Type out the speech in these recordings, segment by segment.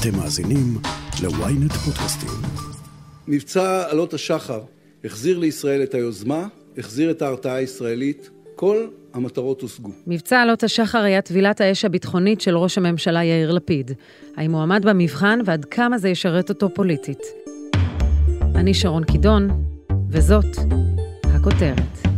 אתם מאזינים ל-ynet פודקאסטים. מבצע עלות השחר החזיר לישראל את היוזמה, החזיר את ההרתעה הישראלית, כל המטרות הושגו. מבצע עלות השחר היה טבילת האש הביטחונית של ראש הממשלה יאיר לפיד. האם הוא עמד במבחן ועד כמה זה ישרת אותו פוליטית? אני שרון קידון, וזאת הכותרת.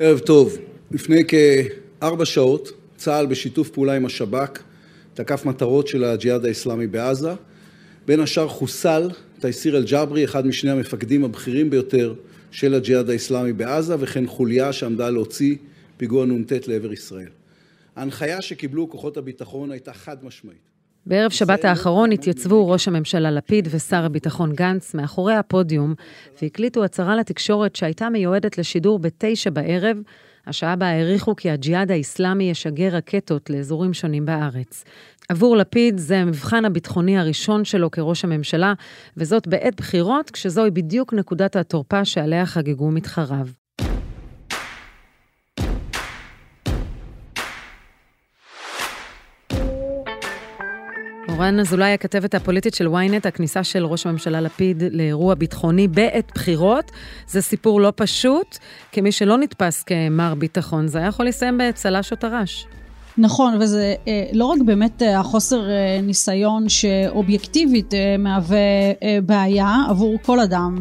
ערב טוב. לפני כארבע שעות, צה"ל בשיתוף פעולה עם השב"כ תקף מטרות של הג'יהאד האסלאמי בעזה. בין השאר חוסל תייסיר אל-ג'ברי, אחד משני המפקדים הבכירים ביותר של הג'יהאד האסלאמי בעזה, וכן חוליה שעמדה להוציא פיגוע נ"ט לעבר ישראל. ההנחיה שקיבלו כוחות הביטחון הייתה חד משמעית. בערב שבת האחרון התייצבו ראש הממשלה לפיד ושר הביטחון גנץ מאחורי הפודיום והקליטו הצהרה לתקשורת שהייתה מיועדת לשידור בתשע בערב, השעה בה העריכו כי הג'יהאד האיסלאמי ישגר רקטות לאזורים שונים בארץ. עבור לפיד זה המבחן הביטחוני הראשון שלו כראש הממשלה, וזאת בעת בחירות, כשזוהי בדיוק נקודת התורפה שעליה חגגו מתחריו. אורן אזולאי, הכתבת הפוליטית של ynet, הכניסה של ראש הממשלה לפיד לאירוע ביטחוני בעת בחירות, זה סיפור לא פשוט. כמי שלא נתפס כמר ביטחון, זה היה יכול לסיים בצל"ש או טר"ש. נכון, וזה אה, לא רק באמת אה, החוסר אה, ניסיון שאובייקטיבית מהווה בעיה עבור כל אדם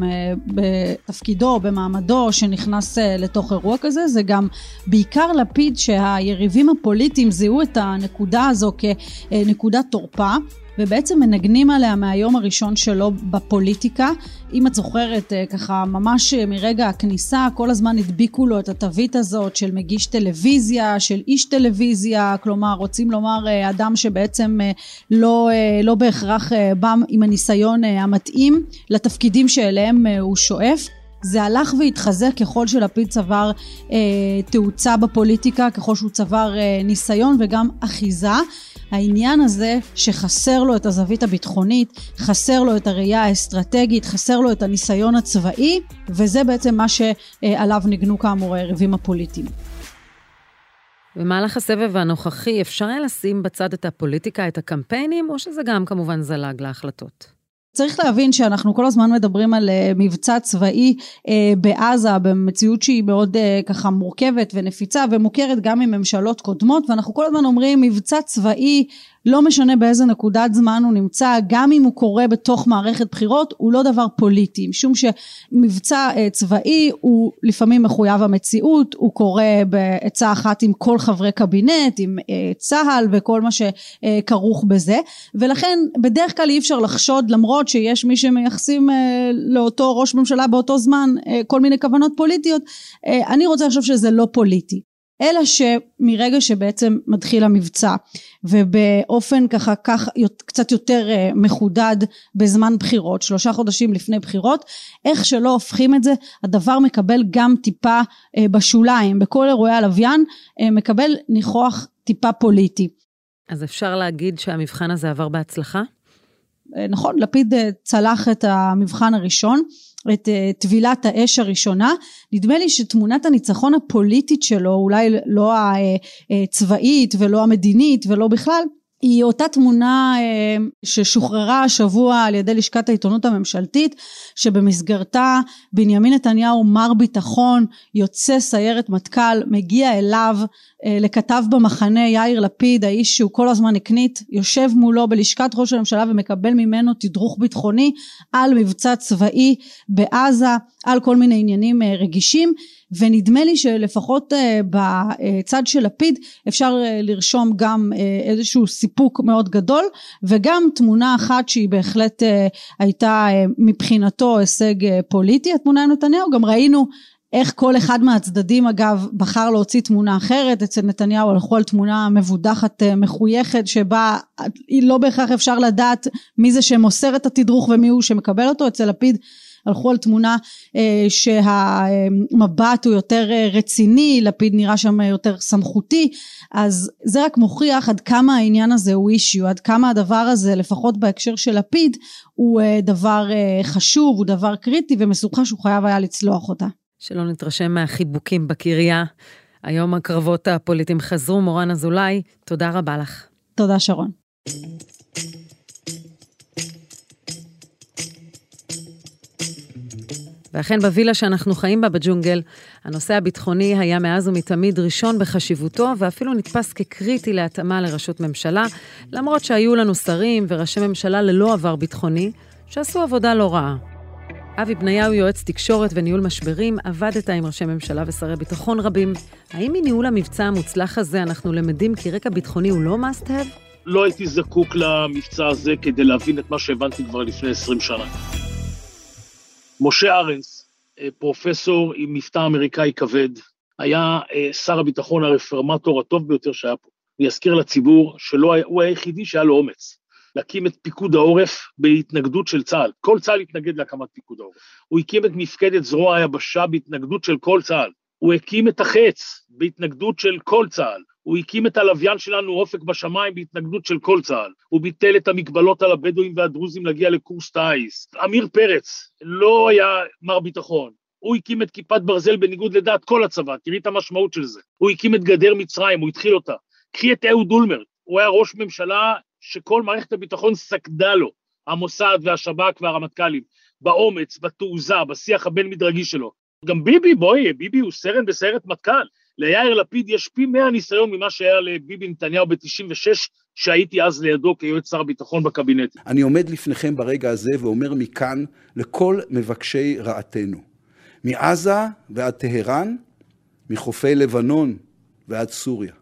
בתפקידו, במעמדו, שנכנס לתוך אירוע כזה, זה גם בעיקר לפיד שהיריבים הפוליטיים זיהו את הנקודה הזו כנקודת תורפה. ובעצם מנגנים עליה מהיום הראשון שלו בפוליטיקה. אם את זוכרת, אה, ככה ממש אה, מרגע הכניסה, כל הזמן הדביקו לו את התווית הזאת של מגיש טלוויזיה, של איש טלוויזיה, כלומר רוצים לומר אה, אדם שבעצם לא, לא בהכרח בא עם הניסיון המתאים לתפקידים שאליהם הוא שואף. זה הלך והתחזק ככל שלפיד צבר אה, תאוצה בפוליטיקה, ככל שהוא צבר אה, ניסיון וגם אחיזה. העניין הזה שחסר לו את הזווית הביטחונית, חסר לו את הראייה האסטרטגית, חסר לו את הניסיון הצבאי, וזה בעצם מה שעליו ניגנו כאמור היריבים הפוליטיים. במהלך הסבב הנוכחי אפשר היה לשים בצד את הפוליטיקה, את הקמפיינים, או שזה גם כמובן זלג להחלטות? צריך להבין שאנחנו כל הזמן מדברים על אה, מבצע צבאי אה, בעזה במציאות שהיא מאוד אה, ככה מורכבת ונפיצה ומוכרת גם מממשלות קודמות ואנחנו כל הזמן אומרים מבצע צבאי לא משנה באיזה נקודת זמן הוא נמצא, גם אם הוא קורה בתוך מערכת בחירות, הוא לא דבר פוליטי, משום שמבצע אה, צבאי הוא לפעמים מחויב המציאות, הוא קורה בעצה אחת עם כל חברי קבינט, עם אה, צה"ל וכל מה שכרוך בזה, ולכן בדרך כלל אי אפשר לחשוד, למרות שיש מי שמייחסים אה, לאותו ראש ממשלה באותו זמן כל מיני כוונות פוליטיות, אני רוצה לחשוב שזה לא פוליטי. אלא שמרגע שבעצם מתחיל המבצע ובאופן ככה כך קצת יותר אה, מחודד בזמן בחירות שלושה חודשים לפני בחירות איך שלא הופכים את זה הדבר מקבל גם טיפה אה, בשוליים בכל אירועי הלוויין אה, מקבל ניחוח טיפה פוליטי. אז אפשר להגיד שהמבחן הזה עבר בהצלחה? נכון לפיד צלח את המבחן הראשון את אה, טבילת האש הראשונה. נדמה לי שתמונת הניצחון הפוליטית שלו, אולי לא הצבאית אה, ולא המדינית ולא בכלל, היא אותה תמונה אה, ששוחררה השבוע על ידי לשכת העיתונות הממשלתית שבמסגרתה בנימין נתניהו מר ביטחון יוצא סיירת מטכ"ל מגיע אליו אה, לכתב במחנה יאיר לפיד האיש שהוא כל הזמן הקנית יושב מולו בלשכת ראש הממשלה ומקבל ממנו תדרוך ביטחוני על מבצע צבאי בעזה על כל מיני עניינים אה, רגישים. ונדמה לי שלפחות אה, בצד של לפיד אפשר אה, לרשום גם אה, איזשהו סיפוק מאוד גדול וגם תמונה אחת שהיא בהחלט הייתה מבחינתו הישג פוליטי התמונה עם נתניהו. גם ראינו איך כל אחד מהצדדים אגב בחר להוציא תמונה אחרת אצל נתניהו הלכו על תמונה מבודחת מחויכת שבה לא בהכרח אפשר לדעת מי זה שמוסר את התדרוך ומי הוא שמקבל אותו אצל לפיד הלכו על תמונה אה, שהמבט הוא יותר אה, רציני, לפיד נראה שם יותר סמכותי, אז זה רק מוכיח עד כמה העניין הזה הוא אישיו, עד כמה הדבר הזה לפחות בהקשר של לפיד הוא אה, דבר חשוב, הוא דבר קריטי ומסוכה שהוא חייב היה לצלוח אותה. שלא נתרשם מהחיבוקים בקריה. היום הקרבות הפוליטיים חזרו. מורן אזולאי, תודה רבה לך. תודה, שרון. ואכן בווילה שאנחנו חיים בה בג'ונגל, הנושא הביטחוני היה מאז ומתמיד ראשון בחשיבותו, ואפילו נתפס כקריטי להתאמה לראשות ממשלה, למרות שהיו לנו שרים וראשי ממשלה ללא עבר ביטחוני, שעשו עבודה לא רעה. אבי בניהו, יועץ תקשורת וניהול משברים, עבדת עם ראשי ממשלה ושרי ביטחון רבים. האם מניהול המבצע המוצלח הזה אנחנו למדים כי רקע ביטחוני הוא לא must have? לא הייתי זקוק למבצע הזה כדי להבין את מה שהבנתי כבר לפני 20 שנה. משה ארנס, אה, פרופסור עם מבטא אמריקאי כבד, היה אה, שר הביטחון הרפרמטור הטוב ביותר שהיה פה. אני אזכיר לציבור שהוא היחידי שהיה לו אומץ להקים את פיקוד העורף בהתנגדות של צה"ל. כל צה"ל התנגד להקמת פיקוד העורף. הוא הקים את מפקדת זרוע היבשה בהתנגדות של כל צה"ל. הוא הקים את החץ בהתנגדות של כל צה"ל. הוא הקים את הלוויין שלנו אופק בשמיים בהתנגדות של כל צה"ל. הוא ביטל את המגבלות על הבדואים והדרוזים להגיע לקורס טיס. עמיר פרץ לא היה מר ביטחון. הוא הקים את כיפת ברזל בניגוד לדעת כל הצבא, תראי את המשמעות של זה. הוא הקים את גדר מצרים, הוא התחיל אותה. קחי את אהוד אולמרט, הוא היה ראש ממשלה שכל מערכת הביטחון סקדה לו, המוסד והשב"כ והרמטכ"לים, באומץ, בתעוזה, בשיח הבין-מדרגי שלו. גם ביבי, בואי, ביבי הוא סרן בסיירת מטכ"ל. ליאיר לפיד יש פי מאה ניסיון ממה שהיה לביבי נתניהו ב-96, שהייתי אז לידו כיועץ שר הביטחון בקבינט. אני עומד לפניכם ברגע הזה ואומר מכאן לכל מבקשי רעתנו, מעזה ועד טהרן, מחופי לבנון ועד סוריה,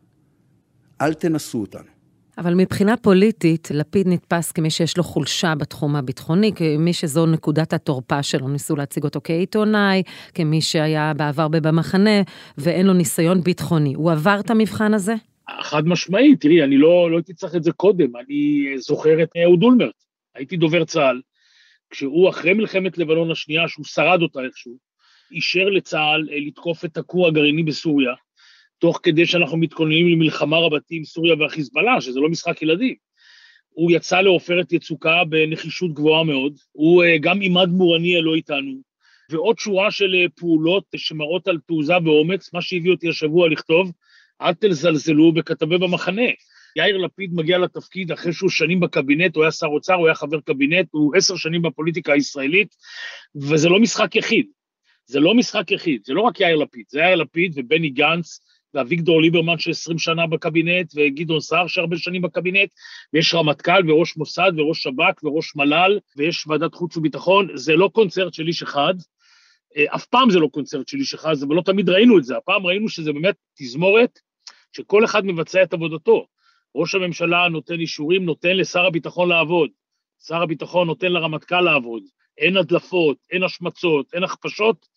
אל תנסו אותנו. אבל מבחינה פוליטית, לפיד נתפס כמי שיש לו חולשה בתחום הביטחוני, כמי שזו נקודת התורפה שלו. ניסו להציג אותו כעיתונאי, כמי שהיה בעבר במחנה, ואין לו ניסיון ביטחוני. הוא עבר את המבחן הזה? חד משמעית, תראי, אני לא, לא הייתי צריך את זה קודם, אני זוכר את אהוד אולמרט, הייתי דובר צה"ל, כשהוא אחרי מלחמת לבנון השנייה, שהוא שרד אותה איכשהו, אישר לצה"ל אה, לתקוף את הכור הגרעיני בסוריה, תוך כדי שאנחנו מתכוננים למלחמה רבתי עם סוריה והחיזבאללה, שזה לא משחק ילדים. הוא יצא לעופרת יצוקה בנחישות גבוהה מאוד, הוא אה, גם עימד מורני לא איתנו, ועוד שורה של אה, פעולות שמראות על תעוזה ואומץ, מה שהביא אותי השבוע לכתוב, אל תזלזלו בכתבי במחנה. יאיר לפיד מגיע לתפקיד אחרי שהוא שנים בקבינט, הוא היה שר אוצר, הוא היה חבר קבינט, הוא עשר שנים בפוליטיקה הישראלית, וזה לא משחק יחיד. זה לא משחק יחיד, זה לא רק יאיר לפיד, זה יאיר לפיד ובני גנץ ואביגדור ליברמן ש-20 שנה בקבינט, וגדעון סער שהרבה שנים בקבינט, ויש רמטכ"ל וראש מוסד וראש שב"כ וראש מל"ל, ויש ועדת חוץ וביטחון, זה לא קונצרט של איש אחד, אה, אף פעם זה לא קונצרט של איש אחד, אבל לא תמיד ראינו את זה, הפעם ראינו שזה באמת תזמורת שכל אחד מבצע את עבודתו. ראש הממשלה נותן אישורים, נותן לשר הביטחון לעבוד, שר הביטחון נותן לרמטכ"ל לעבוד, אין הדלפות, אין השמצות, אין הכפשות,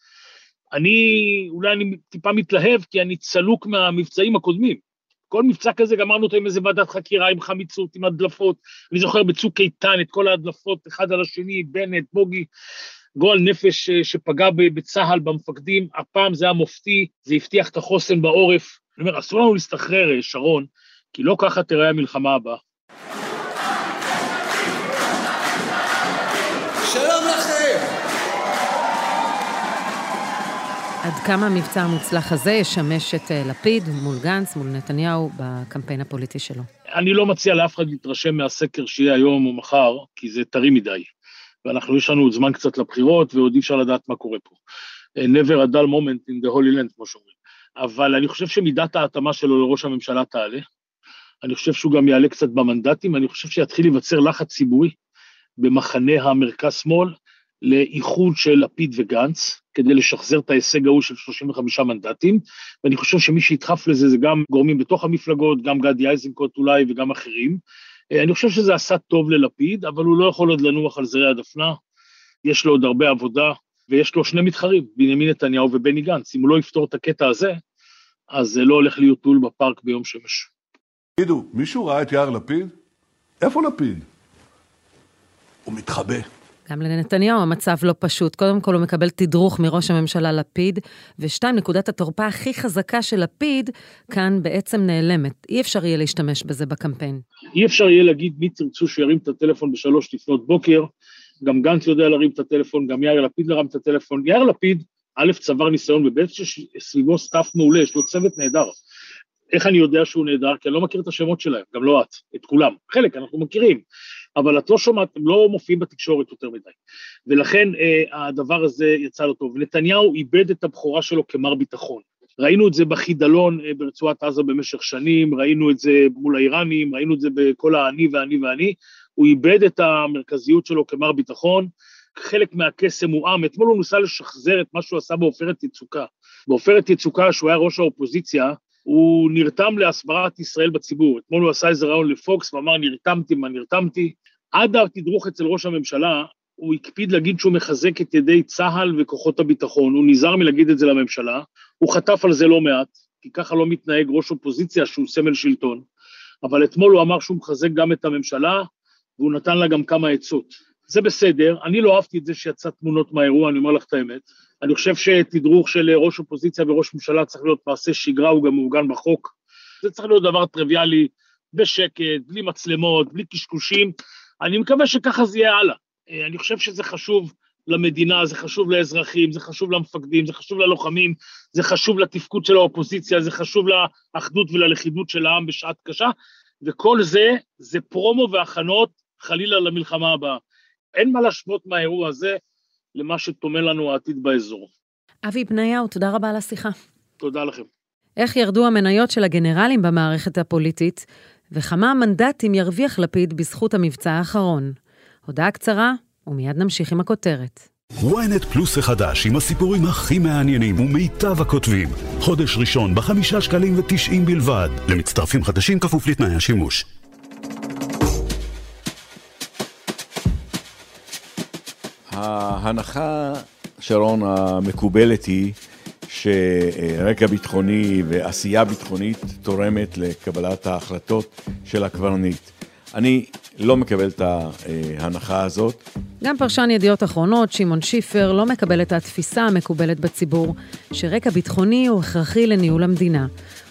אני, אולי אני טיפה מתלהב, כי אני צלוק מהמבצעים הקודמים. כל מבצע כזה גמרנו אותו עם איזה ועדת חקירה, עם חמיצות, עם הדלפות. אני זוכר בצוק איתן את כל ההדלפות, אחד על השני, בנט, בוגי, גועל נפש אה, שפגע בצה"ל, במפקדים. הפעם זה היה מופתי, זה הבטיח את החוסן בעורף. אני אומר, אסור לנו להסתחרר, אה, שרון, כי לא ככה תראה המלחמה הבאה. עד כמה המבצע המוצלח הזה ישמש את אה, לפיד מול גנץ, מול נתניהו, בקמפיין הפוליטי שלו? אני לא מציע לאף אחד להתרשם מהסקר שיהיה היום או מחר, כי זה טרי מדי. ואנחנו, יש לנו עוד זמן קצת לבחירות, ועוד אי אפשר לדעת מה קורה פה. אה, never a dull moment in the holy land, כמו שאומרים. אבל אני חושב שמידת ההתאמה שלו לראש הממשלה תעלה. אני חושב שהוא גם יעלה קצת במנדטים, אני חושב שיתחיל להיווצר לחץ ציבורי במחנה המרכז-שמאל לאיחוד של לפיד וגנץ, כדי לשחזר את ההישג ההוא של 35 מנדטים, ואני חושב שמי שידחף לזה זה גם גורמים בתוך המפלגות, גם גדי איזנקוט אולי וגם אחרים. אה, אני חושב שזה עשה טוב ללפיד, אבל הוא לא יכול עוד לנוח על זרי הדפנה, יש לו עוד הרבה עבודה, ויש לו שני מתחרים, בנימין נתניהו ובני גנץ. אם הוא לא יפתור את הקטע הזה, אז זה לא הולך להיות טול בפארק ביום שמש. תגידו, מישהו ראה את יאיר לפיד? איפה לפיד? הוא מתחבא. גם לנתניהו המצב לא פשוט. קודם כל הוא מקבל תדרוך מראש הממשלה לפיד, ושתיים, נקודת התורפה הכי חזקה של לפיד כאן בעצם נעלמת. אי אפשר יהיה להשתמש בזה בקמפיין. אי אפשר יהיה להגיד מי תרצו שירים את הטלפון בשלוש לפנות בוקר, גם גנץ יודע להרים את הטלפון, גם יאיר לפיד להרים את הטלפון. יאיר לפיד, א', צבר ניסיון, וב', שסביבו staff מעולה, יש לו צוות נהדר. איך אני יודע שהוא נהדר? כי אני לא מכיר את השמות שלהם, גם לא את, את כולם. חלק אנחנו מכירים, אבל את לא שומעת, הם לא מופיעים בתקשורת יותר מדי. ולכן אה, הדבר הזה יצא לא טוב. נתניהו איבד את הבכורה שלו כמר ביטחון. ראינו את זה בחידלון אה, ברצועת עזה במשך שנים, ראינו את זה מול האיראנים, ראינו את זה בכל האני ואני ואני. הוא איבד את המרכזיות שלו כמר ביטחון, חלק מהקסם הועם. אתמול הוא ניסה לשחזר את מה שהוא עשה בעופרת יצוקה. בעופרת יצוקה, שהוא היה ראש האופוזיציה, הוא נרתם להסברת ישראל בציבור. אתמול הוא עשה איזה רעיון לפוקס ואמר נרתמתי מה נרתמתי. עד התדרוך אצל ראש הממשלה, הוא הקפיד להגיד שהוא מחזק את ידי צה"ל וכוחות הביטחון, הוא נזהר מלהגיד את זה לממשלה, הוא חטף על זה לא מעט, כי ככה לא מתנהג ראש אופוזיציה שהוא סמל שלטון, אבל אתמול הוא אמר שהוא מחזק גם את הממשלה, והוא נתן לה גם כמה עצות. זה בסדר, אני לא אהבתי את זה שיצא תמונות מהאירוע, אני אומר לך את האמת. אני חושב שתדרוך של ראש אופוזיציה וראש ממשלה צריך להיות מעשה שגרה, הוא גם מעוגן בחוק. זה צריך להיות דבר טריוויאלי, בשקט, בלי מצלמות, בלי קשקושים. אני מקווה שככה זה יהיה הלאה. אה, אני חושב שזה חשוב למדינה, זה חשוב לאזרחים, זה חשוב למפקדים, זה חשוב ללוחמים, זה חשוב לתפקוד של האופוזיציה, זה חשוב לאחדות וללכידות של העם בשעת קשה, וכל זה, זה פרומו והכנות חלילה למלחמה הבאה. אין מה להשוות מהאירוע הזה למה שטומן לנו העתיד באזור. אבי בניהו, תודה רבה על השיחה. תודה לכם. איך ירדו המניות של הגנרלים במערכת הפוליטית, וכמה מנדטים ירוויח לפיד בזכות המבצע האחרון. הודעה קצרה, ומיד נמשיך עם הכותרת. ynet פלוס החדש עם הסיפורים הכי מעניינים ומיטב הכותבים. חודש ראשון בחמישה שקלים ותשעים בלבד. למצטרפים חדשים כפוף לתנאי השימוש. ההנחה, שרון, המקובלת היא שרקע ביטחוני ועשייה ביטחונית תורמת לקבלת ההחלטות של הקברניט. אני לא מקבל את ההנחה הזאת. גם פרשן ידיעות אחרונות, שמעון שיפר, לא מקבל את התפיסה המקובלת בציבור, שרקע ביטחוני הוא הכרחי לניהול המדינה.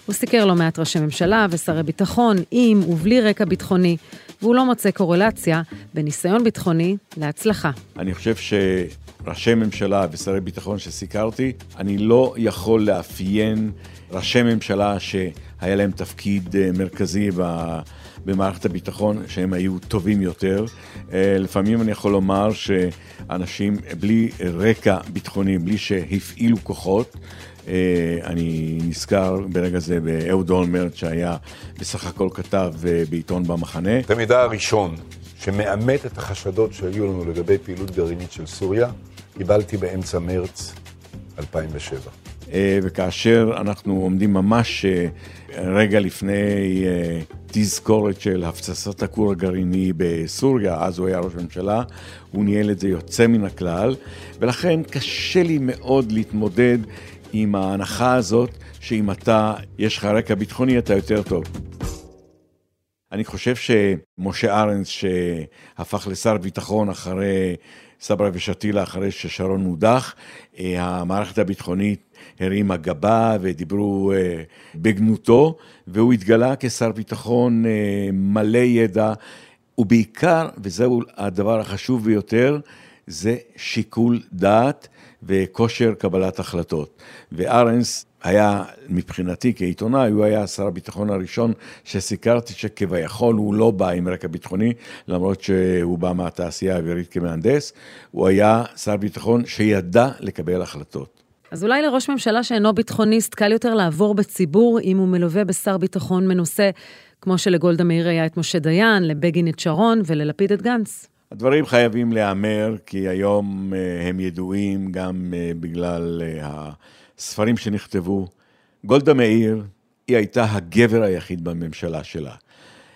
הוא סיקר לא מעט ראשי ממשלה ושרי ביטחון, עם ובלי רקע ביטחוני, והוא לא מוצא קורלציה בין ניסיון ביטחוני להצלחה. אני חושב שראשי ממשלה ושרי ביטחון שסיקרתי, אני לא יכול לאפיין ראשי ממשלה שהיה להם תפקיד אה, מרכזי במערכת הביטחון, שהם היו טובים יותר. אה, לפעמים אני יכול לומר שאנשים בלי רקע ביטחוני, בלי שהפעילו כוחות, אני נזכר ברגע זה באהוד אולמרט, שהיה בסך הכל כתב אה, בעיתון במחנה. את המידע הראשון שמאמת את החשדות שהיו לנו לגבי פעילות גרעינית של סוריה, קיבלתי באמצע מרץ 2007. אה, וכאשר אנחנו עומדים ממש רגע לפני תזכורת של הפצצת הכור הגרעיני בסוריה, אז הוא היה ראש ממשלה, הוא ניהל את זה יוצא מן הכלל, ולכן קשה לי מאוד להתמודד עם ההנחה הזאת שאם אתה, יש לך רקע ביטחוני, אתה יותר טוב. אני חושב שמשה ארנס, שהפך לשר ביטחון אחרי סברה ושתילה, אחרי ששרון הודח, אה, המערכת הביטחונית הרימה גבה ודיברו אה, בגנותו, והוא התגלה כשר ביטחון אה, מלא ידע, ובעיקר, וזהו הדבר החשוב ביותר, זה שיקול דעת. וכושר קבלת החלטות. וארנס היה, מבחינתי כעיתונאי, הוא היה שר הביטחון הראשון שסיקרתי שכביכול הוא לא בא עם רקע ביטחוני, למרות שהוא בא מהתעשייה האווירית כמהנדס, הוא היה שר ביטחון שידע לקבל החלטות. אז אולי לראש ממשלה שאינו ביטחוניסט קל יותר לעבור בציבור אם הוא מלווה בשר ביטחון מנוסה, כמו שלגולדה מאיר היה את משה דיין, לבגין את שרון וללפיד את גנץ. הדברים חייבים להיאמר, כי היום אה, הם ידועים גם אה, בגלל אה, הספרים שנכתבו. גולדה מאיר, היא הייתה הגבר היחיד בממשלה שלה.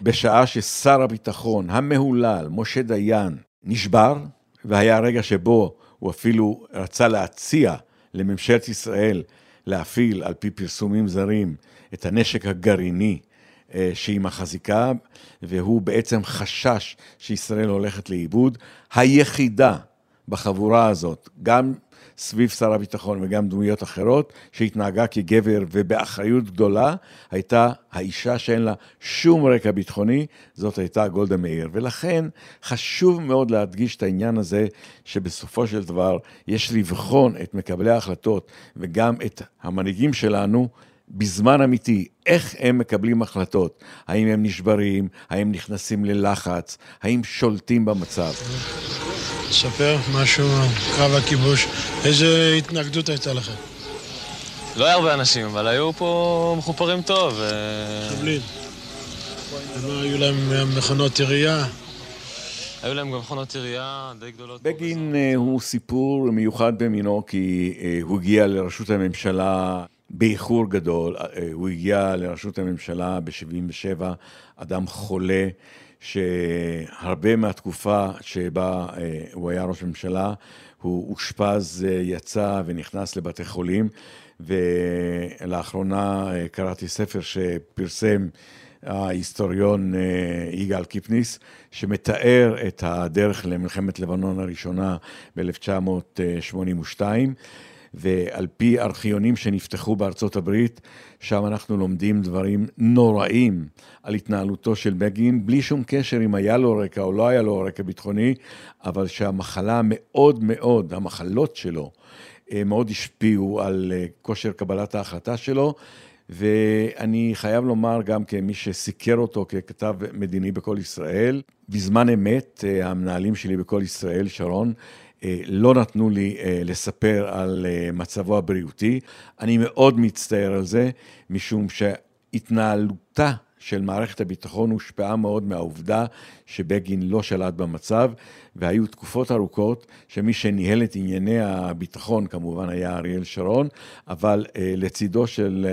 בשעה ששר הביטחון המהולל, משה דיין, נשבר, והיה רגע שבו הוא אפילו רצה להציע לממשלת ישראל להפעיל, על פי פרסומים זרים, את הנשק הגרעיני שהיא מחזיקה, והוא בעצם חשש שישראל הולכת לאיבוד. היחידה בחבורה הזאת, גם סביב שר הביטחון וגם דמויות אחרות, שהתנהגה כגבר ובאחריות גדולה, הייתה האישה שאין לה שום רקע ביטחוני, זאת הייתה גולדה מאיר. ולכן חשוב מאוד להדגיש את העניין הזה, שבסופו של דבר יש לבחון את מקבלי ההחלטות וגם את המנהיגים שלנו, בזמן אמיתי, איך הם מקבלים החלטות, האם הם נשברים, האם נכנסים ללחץ, האם שולטים במצב. ספר משהו על קרב הכיבוש, איזה התנגדות הייתה לכם? לא היה הרבה אנשים, אבל היו פה מחופרים טוב. חבלים. היו להם מכונות ירייה? היו להם גם מכונות ירייה די גדולות. בגין אה, הוא סיפור מיוחד במינו, כי אה, הוא הגיע לראשות הממשלה באיחור גדול. אה, הוא הגיע לראשות הממשלה ב-77, אדם חולה, שהרבה מהתקופה שבה אה, הוא היה ראש ממשלה, הוא אושפז, אה, יצא ונכנס לבתי חולים, ולאחרונה קראתי ספר שפרסם ההיסטוריון יגאל קיפניס, שמתאר את הדרך למלחמת לבנון הראשונה ב-1982. ועל פי ארכיונים שנפתחו בארצות הברית, שם אנחנו לומדים דברים נוראים על התנהלותו של בגין, בלי שום קשר אם היה לו רקע או לא היה לו רקע ביטחוני, אבל שהמחלה מאוד מאוד, המחלות שלו, אה, מאוד השפיעו על אה, כושר קבלת ההחלטה שלו. ואני חייב לומר גם כמי שסיקר אותו ככתב מדיני בכל ישראל, בזמן אמת אה, המנהלים שלי בכל ישראל, שרון, לא נתנו לי אה, לספר על אה, מצבו הבריאותי. אני מאוד מצטער על זה, משום שהתנהלותה של מערכת הביטחון הושפעה מאוד מהעובדה שבגין לא שלט במצב, והיו תקופות ארוכות שמי שניהל את ענייני הביטחון כמובן היה אריאל שרון, אבל לצידו של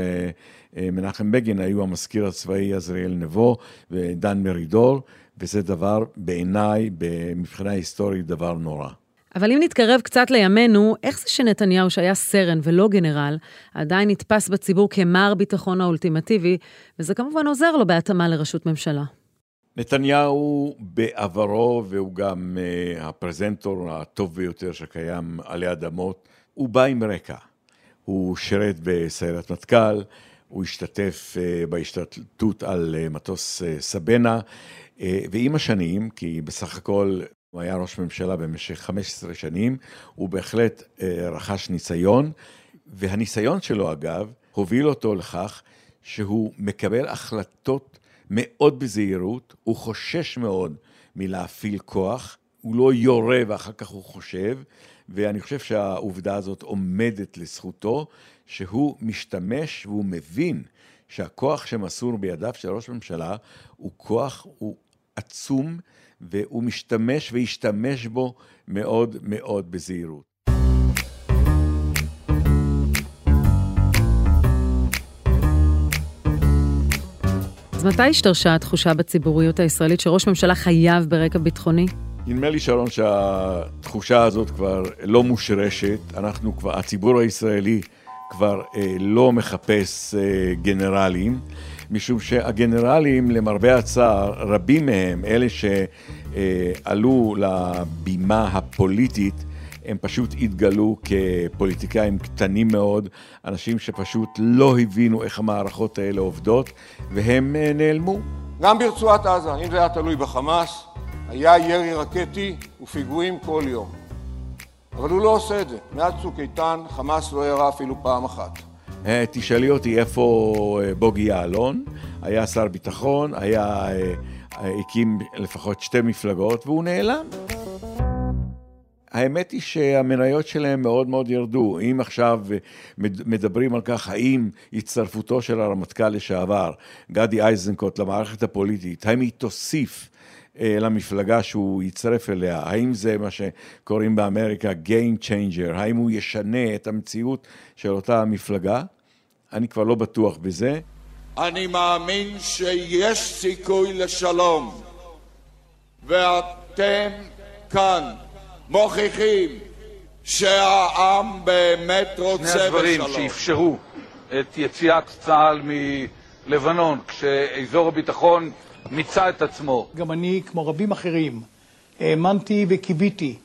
מנחם בגין היו המזכיר הצבאי עזריאל נבו ודן מרידור, וזה דבר בעיניי, מבחינה היסטורית, דבר נורא. אבל אם נתקרב קצת לימינו, איך זה שנתניהו, שהיה סרן ולא גנרל, עדיין נתפס בציבור כמר ביטחון האולטימטיבי, וזה כמובן עוזר לו בהתאמה לראשות ממשלה. נתניהו בעברו, והוא גם uh, הפרזנטור הטוב ביותר שקיים עלי אדמות, הוא בא עם רקע. הוא שירת בסיירת מטכ"ל, הוא השתתף uh, בהשתתפות על uh, מטוס סבנה, ועם השנים, כי בסך הכל הוא היה ראש ממשלה במשך 15 שנים, הוא בהחלט אה, רכש ניסיון, והניסיון שלו אגב, הוביל אותו לכך שהוא מקבל החלטות מאוד בזהירות, הוא חושש מאוד מלהפעיל כוח, הוא לא יורה ואחר כך הוא חושב, ואני חושב שהעובדה הזאת עומדת לזכותו, שהוא משתמש והוא מבין שהכוח שמסור בידיו של ראש ממשלה הוא כוח, הוא עצום, והוא משתמש וישתמש בו מאוד מאוד בזהירות. אז מתי השתרשה התחושה בציבוריות הישראלית שראש ממשלה חייב ברקע ביטחוני? נדמה לי, שרון, שהתחושה הזאת כבר לא מושרשת. אנחנו כבר, הציבור הישראלי כבר אה, לא מחפש אה, גנרלים. משום שהגנרלים, למרבה הצער, רבים מהם, אלה שעלו לבימה הפוליטית, הם פשוט התגלו כפוליטיקאים קטנים מאוד, אנשים שפשוט לא הבינו איך המערכות האלה עובדות, והם אה, נעלמו. גם ברצועת עזה, אם זה היה תלוי בחמאס, היה ירי רקטי ופיגועים כל יום. אבל הוא לא עושה את זה. מאז צוק איתן חמאס לא ירה אפילו פעם אחת. אה, תשאלי אותי איפה אה, בוגי יעלון, היה שר ביטחון, היה, אה, הקים לפחות שתי מפלגות והוא נעלם. האמת היא שהמניות שלהם מאוד מאוד ירדו. אם עכשיו מדברים על כך, האם הצטרפותו של הרמטכ"ל לשעבר, גדי איזנקוט, למערכת הפוליטית, האם היא תוסיף למפלגה שהוא יצטרף אליה, האם זה מה שקוראים באמריקה Game Changer, האם הוא ישנה את המציאות של אותה מפלגה? אני כבר לא בטוח בזה. אני מאמין שיש סיכוי לשלום, ואתם כאן מוכיחים שהעם באמת רוצה בשלום. שני הדברים שאפשרו את יציאת צה"ל מלבנון, כשאזור הביטחון מיצה את עצמו. גם אני, כמו רבים אחרים, האמנתי וקיוויתי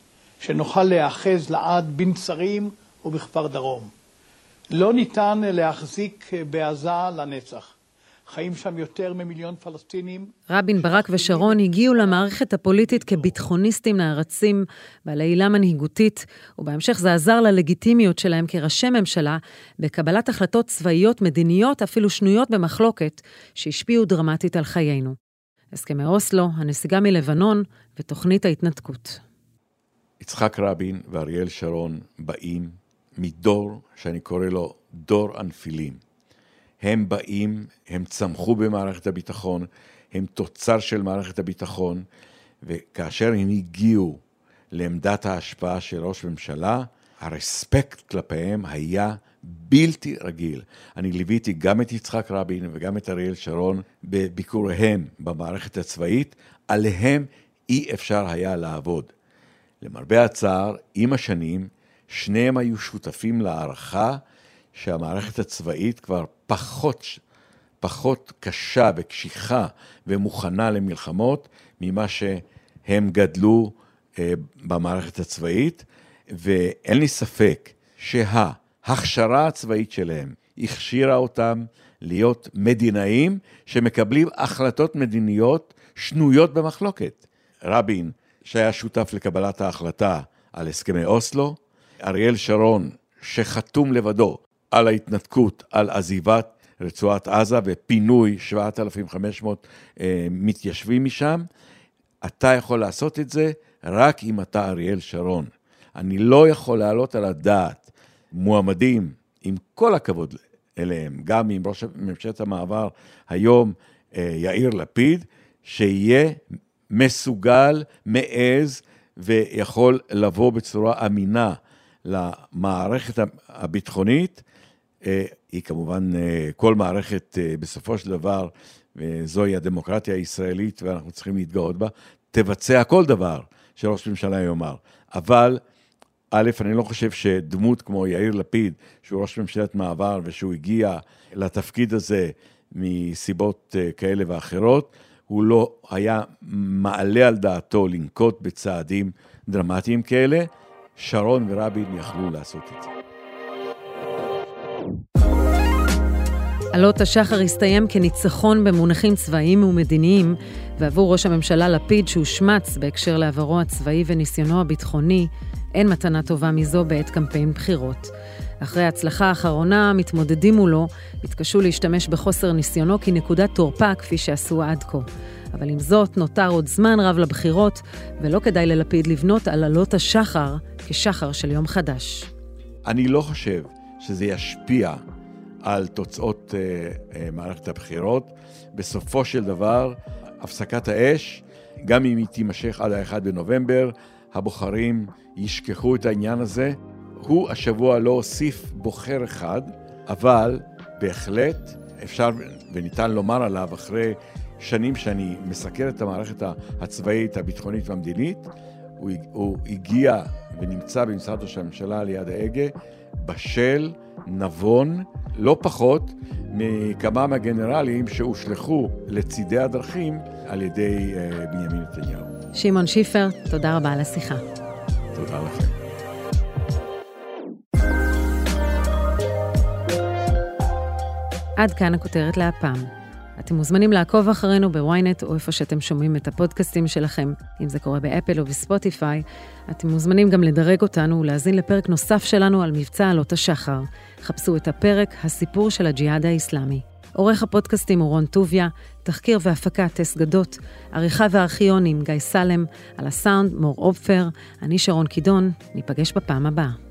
שנוכל להיאחז לעד בנצרים ובכפר דרום. לא ניתן להחזיק בעזה לנצח. חיים שם יותר ממיליון פלסטינים. רבין, ברק ושרון הגיעו למערכת הפוליטית כביטחוניסטים נערצים, בעלי עילה מנהיגותית, ובהמשך זה עזר ללגיטימיות שלהם כראשי ממשלה בקבלת החלטות צבאיות מדיניות, אפילו שנויות במחלוקת, שהשפיעו דרמטית על חיינו. הסכמי אוסלו, הנסיגה מלבנון ותוכנית ההתנתקות. יצחק רבין ואריאל שרון באים מדור שאני קורא לו דור הנפילים. הם באים, הם צמחו במערכת הביטחון, הם תוצר של מערכת הביטחון, וכאשר הם הגיעו לעמדת ההשפעה של ראש ממשלה, הרספקט כלפיהם היה בלתי רגיל. אני ליוויתי גם את יצחק רבין וגם את אריאל שרון בביקוריהם במערכת הצבאית, עליהם אי אפשר היה לעבוד. למרבה הצער, עם השנים, שניהם היו שותפים להערכה שהמערכת הצבאית כבר פחות, פחות קשה וקשיחה ומוכנה למלחמות ממה שהם גדלו אה, במערכת הצבאית, ואין לי ספק שההכשרה הצבאית שלהם הכשירה אותם להיות מדינאים שמקבלים החלטות מדיניות שנויות במחלוקת. רבין, שהיה שותף לקבלת ההחלטה על הסכמי אוסלו, אריאל שרון, שחתום לבדו על ההתנתקות, על עזיבת רצועת עזה ופינוי 7,500 אה, מתיישבים משם, אתה יכול לעשות את זה רק אם אתה אריאל שרון. אני לא יכול להעלות על הדעת מועמדים, עם כל הכבוד אליהם, גם עם ראש ממשלת המעבר היום, אה, יאיר לפיד, שיהיה מסוגל, מעז ויכול לבוא בצורה אמינה למערכת הביטחונית אה, היא כמובן, אה, כל מערכת בסופו של דבר, וזוהי הדמוקרטיה הישראלית ואנחנו צריכים להתגאות בה, תבצע כל דבר שראש ממשלה יאמר. אבל, א', אני לא חושב שדמות כמו יאיר לפיד, שהוא ראש ממשלת מעבר ושהוא הגיע לתפקיד הזה מסיבות כאלה ואחרות, הוא לא היה מעלה על דעתו לנקוט בצעדים דרמטיים כאלה. שרון ורבין יכלו לעשות את זה. עלות השחר הסתיים כניצחון במונחים צבאיים ומדיניים, ועבור ראש הממשלה לפיד, שהושמץ בהקשר לעברו הצבאי וניסיונו הביטחוני, אין מתנה טובה מזו בעת קמפיין בחירות. אחרי ההצלחה האחרונה, המתמודדים מולו התקשו להשתמש בחוסר ניסיונו כנקודת תורפה, כפי שעשו עד כה. אבל עם זאת, נותר עוד זמן רב לבחירות, ולא כדאי ללפיד לבנות על עלות השחר כשחר של יום חדש. אני לא חושב שזה ישפיע על תוצאות uh, uh, מערכת הבחירות. בסופו של דבר, הפסקת האש, גם אם היא תימשך עד ה-1 בנובמבר, הבוחרים ישכחו את העניין הזה. הוא השבוע לא הוסיף בוחר אחד, אבל בהחלט אפשר וניתן לומר עליו, אחרי שנים שאני מסקר את המערכת הצבאית, הביטחונית והמדינית, הוא, הוא הגיע ונמצא במשרד ראש הממשלה ליד ההגה, בשל, נבון, לא פחות מכמה מהגנרלים שהושלכו לצידי הדרכים על ידי uh, בנימין נתניהו. שמעון שיפר, תודה רבה על השיחה. תודה לכם. עד כאן הכותרת להפעם. אתם מוזמנים לעקוב אחרינו בוויינט או איפה שאתם שומעים את הפודקאסטים שלכם, אם זה קורה באפל או בספוטיפיי. אתם מוזמנים גם לדרג אותנו ולהאזין לפרק נוסף שלנו על מבצע עלות השחר. חפשו את הפרק "הסיפור של הג'יהאד האיסלאמי". עורך הפודקאסטים הוא רון טוביה, תחקיר והפקה טס גדות, עריכה וארכיונים גיא סלם, על הסאונד מור אופפר, אני שרון קידון, ניפגש בפעם הבאה.